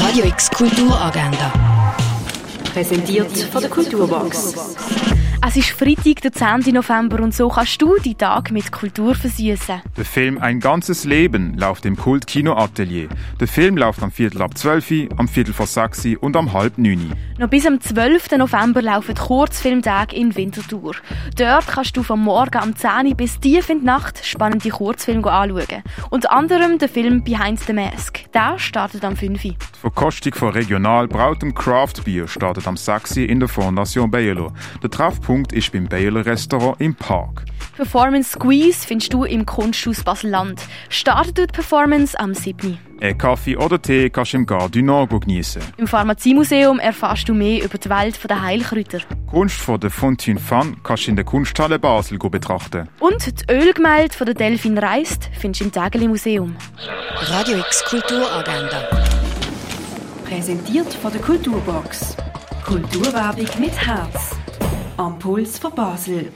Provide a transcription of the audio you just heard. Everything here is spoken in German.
Radio X Kulturagenda. Präsentiert von der Kulturbox. Es ist Freitag, der 10. November und so kannst du die Tag mit Kultur versüßen. Der Film Ein ganzes Leben läuft im Kult Kino Atelier. Der Film läuft am Viertel ab 12 Uhr, am Viertel vor 6 Uhr und am halb 9 Uhr. Noch bis am 12. November laufen Kurzfilmtage in Winterthur. Dort kannst du vom Morgen am 10 Uhr bis tief in die Nacht spannende Kurzfilme anschauen. Unter anderem der Film Behind the Mask. Der startet am 5 Uhr. Die Verkostung von Regional Brautem Craft Beer startet am 6 Uhr in der Fondation Bayerlo. Der Treffpunkt ist beim Bayerler Restaurant im Park. Performance Squeeze findest du im Kunsthaus Basel-Land. Startet die Performance am 7. Uhr. Ein Kaffee oder Tee kannst du im Gare du Nord geniessen. Im Pharmaziemuseum erfährst du mehr über die Welt der Heilkräuter. Die Kunst von der Fontaine Fan kannst du in der Kunsthalle Basel betrachten. Und die Ölgemälde von der Delphine Reist findest du im Tägeli Museum. Radio X Kulturagenda. Präsentiert von der Kulturbox. Kulturwerbung mit Herz. Am Puls von Basel.